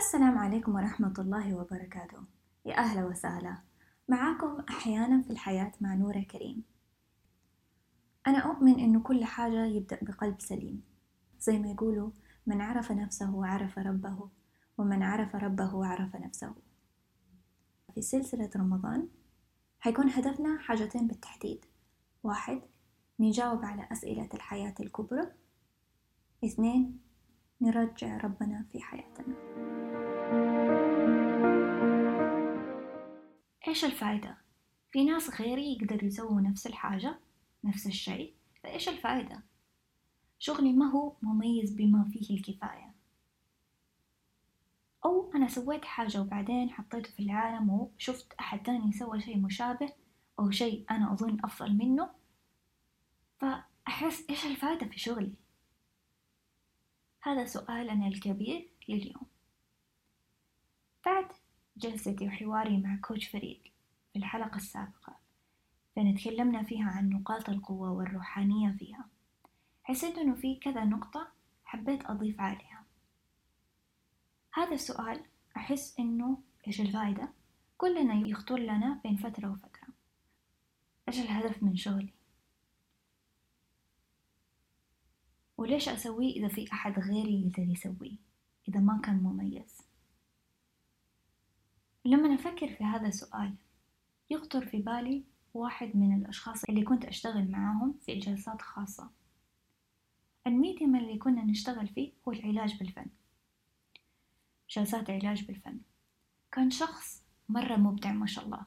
السلام عليكم ورحمة الله وبركاته. يا أهلا وسهلا. معاكم أحيانا في الحياة مع نورة كريم. أنا أؤمن إنه كل حاجة يبدأ بقلب سليم. زي ما يقولوا من عرف نفسه عرف ربه ومن عرف ربه عرف نفسه. في سلسلة رمضان حيكون هدفنا حاجتين بالتحديد. واحد نجاوب على أسئلة الحياة الكبرى. اثنين نرجع ربنا في حياتنا. إيش الفائدة؟ في ناس غيري يقدروا يسووا نفس الحاجة نفس الشيء فإيش الفائدة؟ شغلي ما هو مميز بما فيه الكفاية أو أنا سويت حاجة وبعدين حطيته في العالم وشفت أحد تاني سوى شيء مشابه أو شيء أنا أظن أفضل منه فأحس إيش الفائدة في شغلي هذا سؤالنا الكبير لليوم بعد جلستي وحواري مع كوتش فريد في الحلقة السابقة. فين تكلمنا فيها عن نقاط القوة والروحانية فيها. حسيت إنه في كذا نقطة حبيت أضيف عليها. هذا السؤال أحس إنه إيش الفائدة كلنا يخطر لنا بين فترة وفترة. إيش الهدف من شغلي؟ وليش أسويه إذا في أحد غيري يقدر يسويه؟ إذا ما كان مميز. لما نفكر في هذا السؤال يخطر في بالي واحد من الأشخاص اللي كنت أشتغل معاهم في جلسات خاصة. الميديم اللي كنا نشتغل فيه هو العلاج بالفن. جلسات علاج بالفن. كان شخص مرة مبدع ما شاء الله.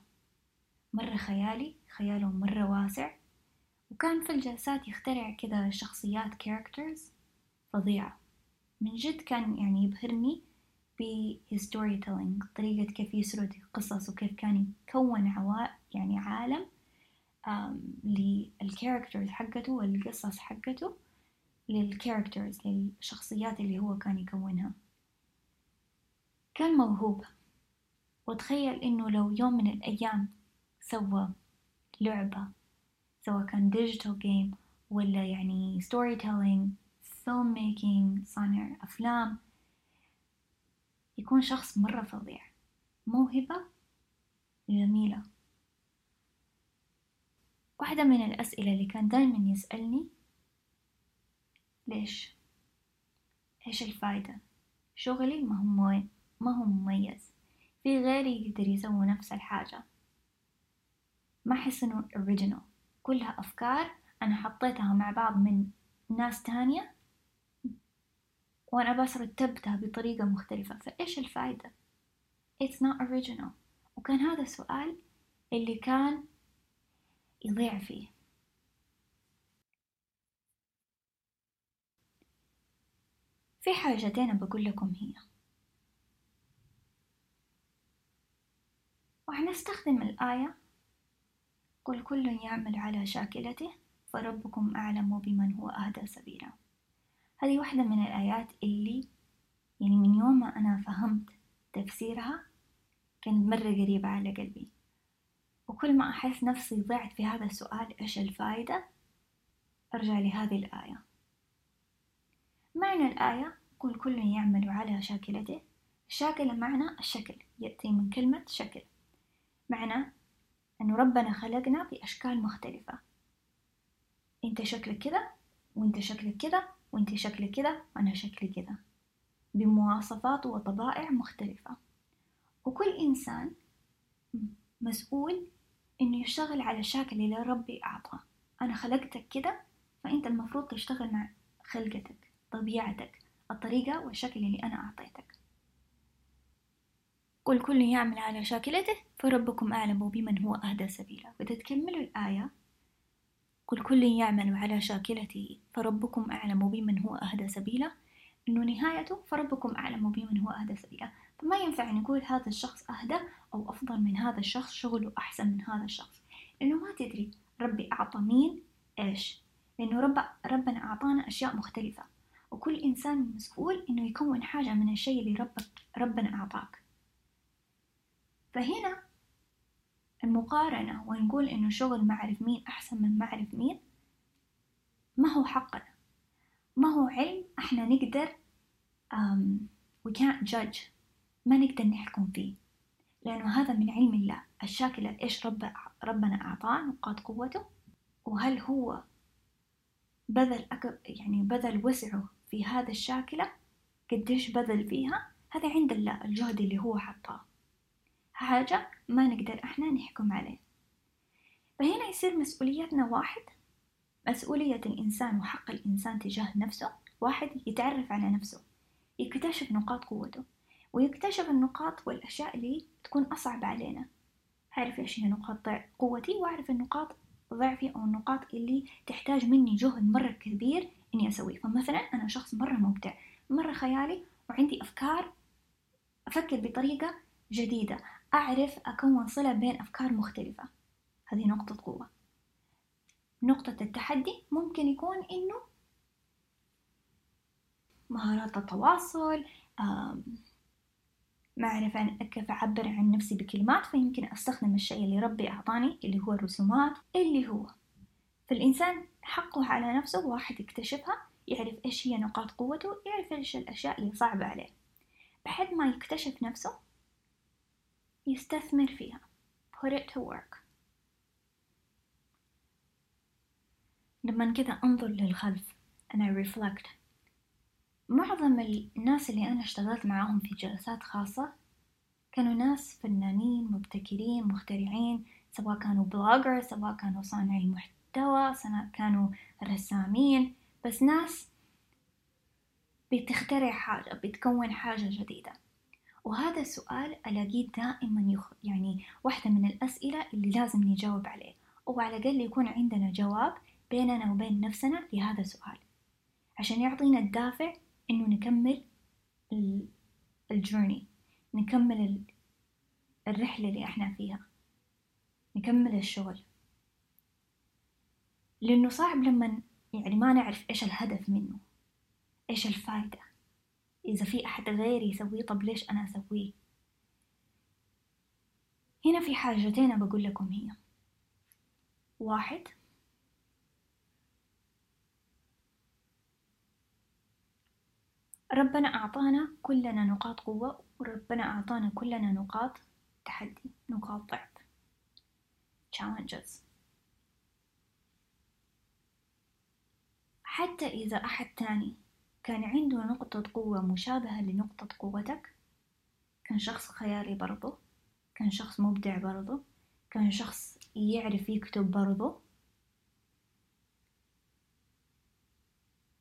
مرة خيالي خياله مرة واسع. وكان في الجلسات يخترع كذا شخصيات characters فظيعة. من جد كان يعني يبهرني storytelling طريقة كيف يسرد قصص وكيف كان يكون عوا يعني عالم لل characters حقته والقصص حقته لل characters للشخصيات اللي هو كان يكونها. كان موهوب. وتخيل إنه لو يوم من الأيام سوى لعبة سواء كان digital game ولا يعني storytelling filmmaking صانع أفلام يكون شخص مرة فظيع موهبة جميلة واحدة من الأسئلة اللي كان دايما يسألني ليش؟ إيش الفايدة؟ شغلي ما هو ما هو مميز في غيري يقدر يسوي نفس الحاجة ما أحس إنه original كلها أفكار أنا حطيتها مع بعض من ناس تانية وأنا بس رتبتها بطريقة مختلفة فإيش الفائدة؟ It's not original. وكان هذا السؤال اللي كان يضيع فيه. في حاجتين بقول لكم هي. وحنستخدم الآية. قل كل يعمل على شاكلته فربكم أعلم بمن هو أهدى سبيلا. هذه واحدة من الآيات اللي يعني من يوم ما أنا فهمت تفسيرها كانت مرة قريبة على قلبي. وكل ما أحس نفسي ضعت في هذا السؤال إيش الفائدة أرجع لهذه الآية. معنى الآية قل كل يعمل على شاكلته. الشاكلة معنى الشكل يأتي من كلمة شكل. معنى أنه ربنا خلقنا بأشكال مختلفة. أنت شكلك كذا وأنت شكلك كذا وأنت شكلك كذا وأنا شكلي كذا بمواصفات وطبائع مختلفة. وكل إنسان مسؤول إنه يشتغل على الشكل اللي ربي أعطاه. أنا خلقتك كده فأنت المفروض تشتغل مع خلقتك طبيعتك الطريقة والشكل اللي أنا أعطيتك. قل كل يعمل على شاكلته فربكم أعلم بمن هو أهدى سبيلا. فتتكمل الآية؟ قل كل يعمل على شاكلته فربكم أعلم بمن هو أهدى سبيلا. إنه نهايته فربكم أعلم بمن هو أهدى سبيلا. فما ينفع نقول هذا الشخص أهدى أو أفضل من هذا الشخص شغله أحسن من هذا الشخص. لأنه ما تدري ربي أعطى مين إيش. لأنه رب ربنا أعطانا أشياء مختلفة. وكل إنسان مسؤول إنه يكون حاجة من الشيء اللي ربك ربنا أعطاك. فهنا المقارنة ونقول إنه شغل ما أعرف مين أحسن من ما أعرف مين؟ ما هو حقنا. ما هو علم إحنا نقدر um, we can't judge. ما نقدر نحكم فيه. لأنه هذا من علم الله. الشاكلة إيش رب ربنا أعطاه؟ نقاط قوته. وهل هو بذل أك... يعني بذل وسعه في هذا الشاكلة؟ قديش بذل فيها؟ هذا عند الله الجهد اللي هو حطاه. حاجة ما نقدر إحنا نحكم عليه. فهنا يصير مسؤوليتنا واحد. مسؤولية الإنسان وحق الإنسان تجاه نفسه. واحد يتعرف على نفسه يكتشف نقاط قوته ويكتشف النقاط والأشياء اللي تكون أصعب علينا. أعرف إيش هي نقاط قوتي وأعرف النقاط ضعفي أو النقاط اللي تحتاج مني جهد مرة كبير إني أسويه. فمثلا أنا شخص مرة مبدع مرة خيالي وعندي أفكار أفكر بطريقة جديدة. أعرف أكون صلة بين أفكار مختلفة. هذه نقطة قوة. نقطة التحدي ممكن يكون إنه مهارات التواصل معرفة كيف أعبر عن نفسي بكلمات فيمكن أستخدم الشيء اللي ربي أعطاني اللي هو الرسومات اللي هو. فالإنسان حقه على نفسه واحد يكتشفها يعرف إيش هي نقاط قوته يعرف إيش الأشياء اللي صعبة عليه. بحد ما يكتشف نفسه يستثمر فيها. Put it to work. لما كذا أنظر للخلف. أنا reflect. معظم الناس اللي أنا اشتغلت معاهم في جلسات خاصة كانوا ناس فنانين مبتكرين مخترعين سواء كانوا بلوجر سواء كانوا صانعي محتوى سواء كانوا رسامين. بس ناس بتخترع حاجة بتكون حاجة جديدة. وهذا السؤال ألاقيه دائما يخ... يعني واحدة من الأسئلة اللي لازم نجاوب عليه أو على الأقل يكون عندنا جواب بيننا وبين نفسنا لهذا السؤال عشان يعطينا الدافع إنه نكمل الجورني نكمل الرحلة اللي إحنا فيها نكمل الشغل. لأنه صعب لما يعني ما نعرف إيش الهدف منه إيش الفايدة. إذا في أحد غيري يسويه طب ليش أنا أسويه؟ هنا في حاجتين بقول لكم هي. واحد ربنا أعطانا كلنا نقاط قوة وربنا أعطانا كلنا نقاط تحدي نقاط ضعف. Challenges. حتى إذا أحد تاني كان عنده نقطة قوة مشابهة لنقطة قوتك. كان شخص خيالي برضه كان شخص مبدع برضه كان شخص يعرف يكتب برضه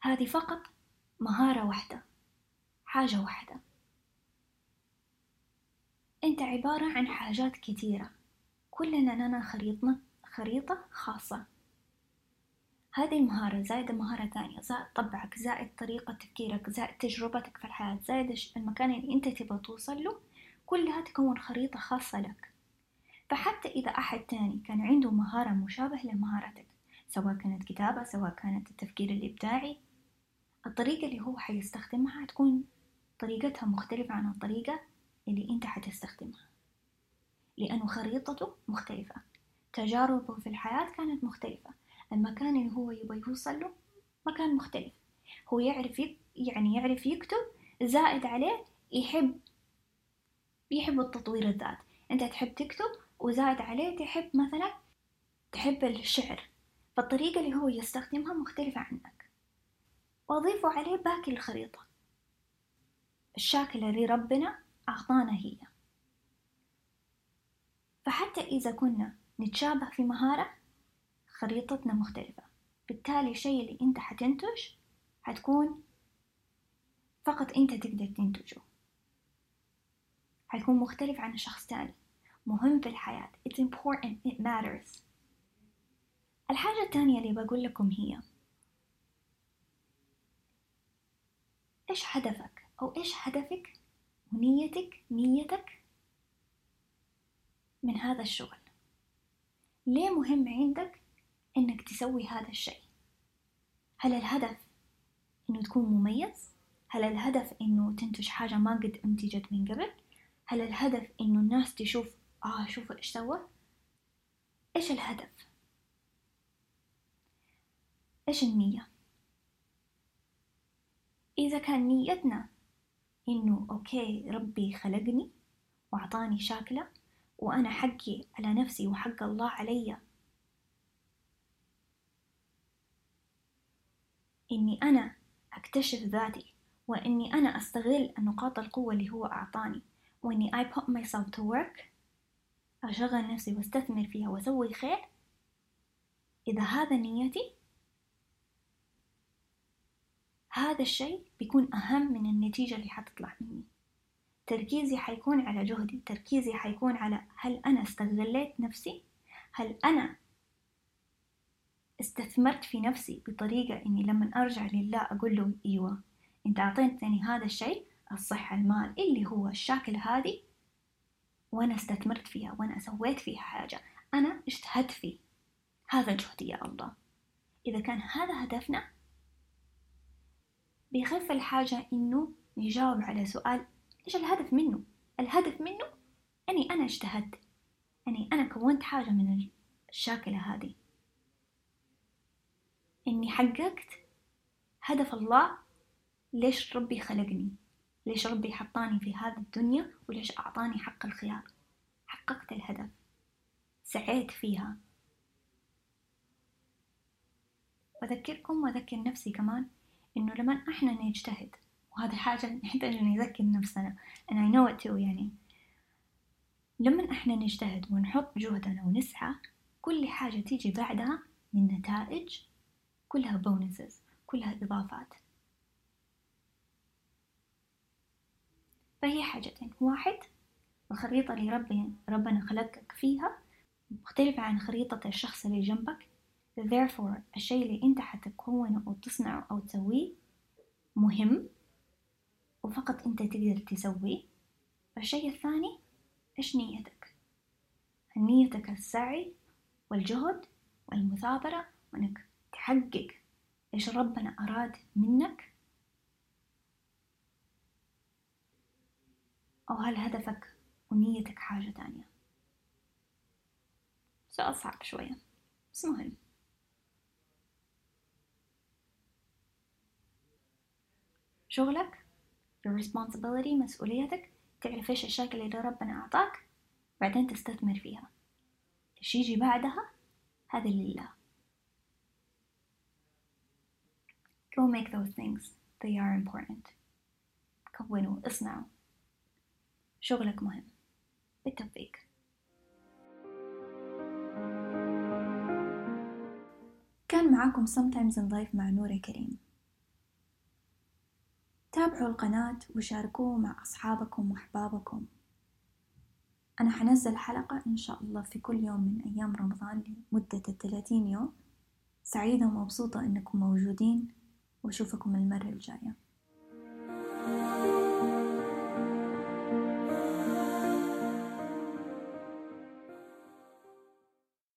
هذه فقط مهارة واحدة حاجة واحدة. أنت عبارة عن حاجات كثيرة. كلنا لنا خريطنا خريطة خاصة. هذه المهارة زائد مهارة ثانية زائد طبعك زائد طريقة تفكيرك زائد تجربتك في الحياة زائد المكان اللي أنت تبغى توصل له كلها تكون خريطة خاصة لك. فحتى إذا أحد تاني كان عنده مهارة مشابهة لمهارتك سواء كانت كتابة سواء كانت التفكير الإبداعي الطريقة اللي هو حيستخدمها تكون طريقتها مختلفة عن الطريقة اللي أنت حتستخدمها. لأنه خريطته مختلفة تجاربه في الحياة كانت مختلفة المكان اللي هو يبغى يوصل له مكان مختلف. هو يعرف يعني يعرف يكتب زائد عليه يحب يحب التطوير الذات. أنت تحب تكتب وزائد عليه تحب مثلا تحب الشعر. فالطريقة اللي هو يستخدمها مختلفة عنك. وأضيفوا عليه باقي الخريطة. الشاكلة اللي ربنا أعطانا هي. فحتى إذا كنا نتشابه في مهارة خريطتنا مختلفة. بالتالي الشيء اللي أنت حتنتج حتكون فقط أنت تقدر تنتجه. حيكون مختلف عن شخص تاني. مهم في الحياة. It's important. It matters. الحاجة التانية اللي بقول لكم هي إيش هدفك؟ أو إيش هدفك؟ ونيتك نيتك من هذا الشغل. ليه مهم عندك إنك تسوي هذا الشيء هل الهدف إنه تكون مميز؟ هل الهدف إنه تنتج حاجة ما قد أنتجت من قبل؟ هل الهدف إنه الناس تشوف آه شوف إيش سوى؟ إيش الهدف؟ إيش النية؟ إذا كان نيتنا إنه أوكي ربي خلقني وأعطاني شاكلة وأنا حقي على نفسي وحق الله علي إني أنا أكتشف ذاتي وإني أنا أستغل نقاط القوة اللي هو أعطاني. وإني I put myself to work أشغل نفسي وأستثمر فيها وأسوي خير. إذا هذا نيتي هذا الشيء بيكون أهم من النتيجة اللي حتطلع مني. تركيزي حيكون على جهدي تركيزي حيكون على هل أنا استغليت نفسي؟ هل أنا استثمرت في نفسي بطريقة إني لما أرجع لله أقول له إيوة أنت أعطيتني هذا الشيء الصحة المال اللي هو الشاكل هذه وأنا استثمرت فيها وأنا سويت فيها حاجة أنا اجتهدت فيه. هذا جهدي يا الله. إذا كان هذا هدفنا بيخف الحاجة إنه نجاوب على سؤال إيش الهدف منه؟ الهدف منه أني أنا اجتهدت أني أنا كونت حاجة من الشاكلة هذه. إني حققت هدف الله. ليش ربي خلقني؟ ليش ربي حطاني في هذه الدنيا؟ وليش أعطاني حق الخيار؟ حققت الهدف. سعيت فيها. وأذكركم وأذكر نفسي كمان إنه لما إحنا نجتهد وهذه حاجة نحتاج نذكر نفسنا. And I know it too يعني. لما إحنا نجتهد ونحط جهدنا ونسعى كل حاجة تيجي بعدها من نتائج كلها بونسز كلها إضافات. فهي حاجتين واحد الخريطة اللي ربنا, ربنا خلقك فيها مختلفة عن خريطة الشخص اللي جنبك. Therefore الشيء اللي أنت حتكونه أو تصنعه أو تسويه مهم وفقط أنت تقدر تسويه. الشيء الثاني إيش نيتك؟ نيتك السعي والجهد والمثابرة وإنك تحقق إيش ربنا أراد منك؟ أو هل هدفك ونيتك حاجة تانية؟ سؤال صعب شوية بس مهم. شغلك your responsibility مسؤوليتك تعرف إيش الشكل اللي ربنا أعطاك بعدين تستثمر فيها. إيش يجي بعدها؟ هذا لله. Go make those things. They are important. كونوا اصنعوا. شغلك مهم. بالتوفيق. كان معاكم Sometimes in Life مع نورة كريم. تابعوا القناة وشاركوه مع أصحابكم وأحبابكم. أنا حنزل حلقة إن شاء الله في كل يوم من أيام رمضان لمدة الثلاثين يوم. سعيدة ومبسوطة إنكم موجودين. وأشوفكم المرة الجاية.